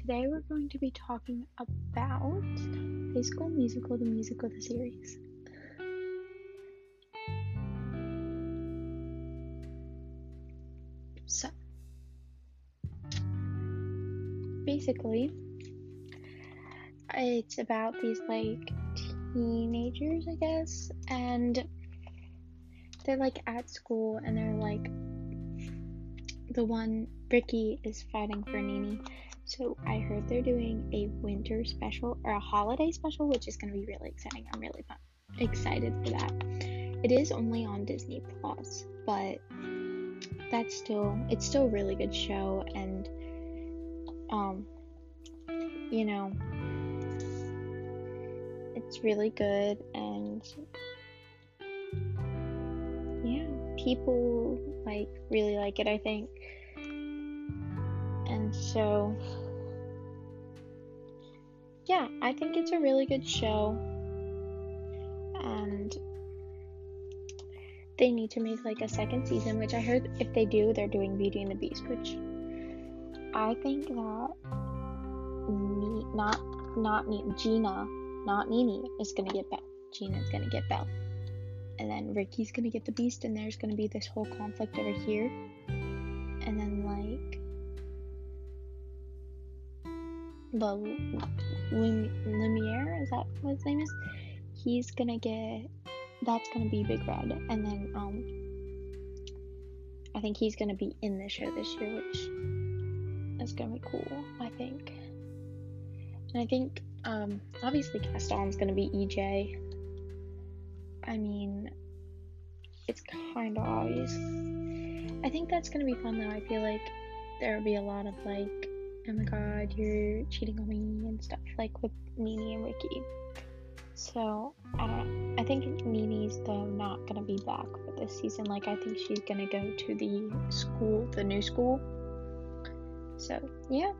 today we're going to be talking about High School Musical, the musical, the series. So, basically, it's about these like teenagers, I guess, and they're like at school and they're like the one Ricky is fighting for Nini. So I heard they're doing a winter special or a holiday special, which is going to be really exciting. I'm really excited for that. It is only on Disney Plus, but that's still it's still a really good show and um you know it's really good and people like really like it i think. And so yeah i think it's a really good show. And they need to make like a second season which i heard if they do they're doing beauty and the beast which i think that me not not me gina not nini is gonna get belle. Gina's gonna get belle and then Ricky's gonna get the beast, and there's gonna be this whole conflict over here, and then like the Lumiere is that what his name is? He's gonna get that's gonna be Big Red, and then um I think he's gonna be in the show this year, which is gonna be cool. I think, and I think um obviously Gaston's gonna be EJ I mean, it's kind of obvious. I think that's gonna be fun though. I feel like there will be a lot of like, oh my god, you're cheating on me and stuff, like with Nini and Ricky. So I don't. I think Nini's though not gonna be back for this season. Like I think she's gonna go to the school, the new school. So yeah,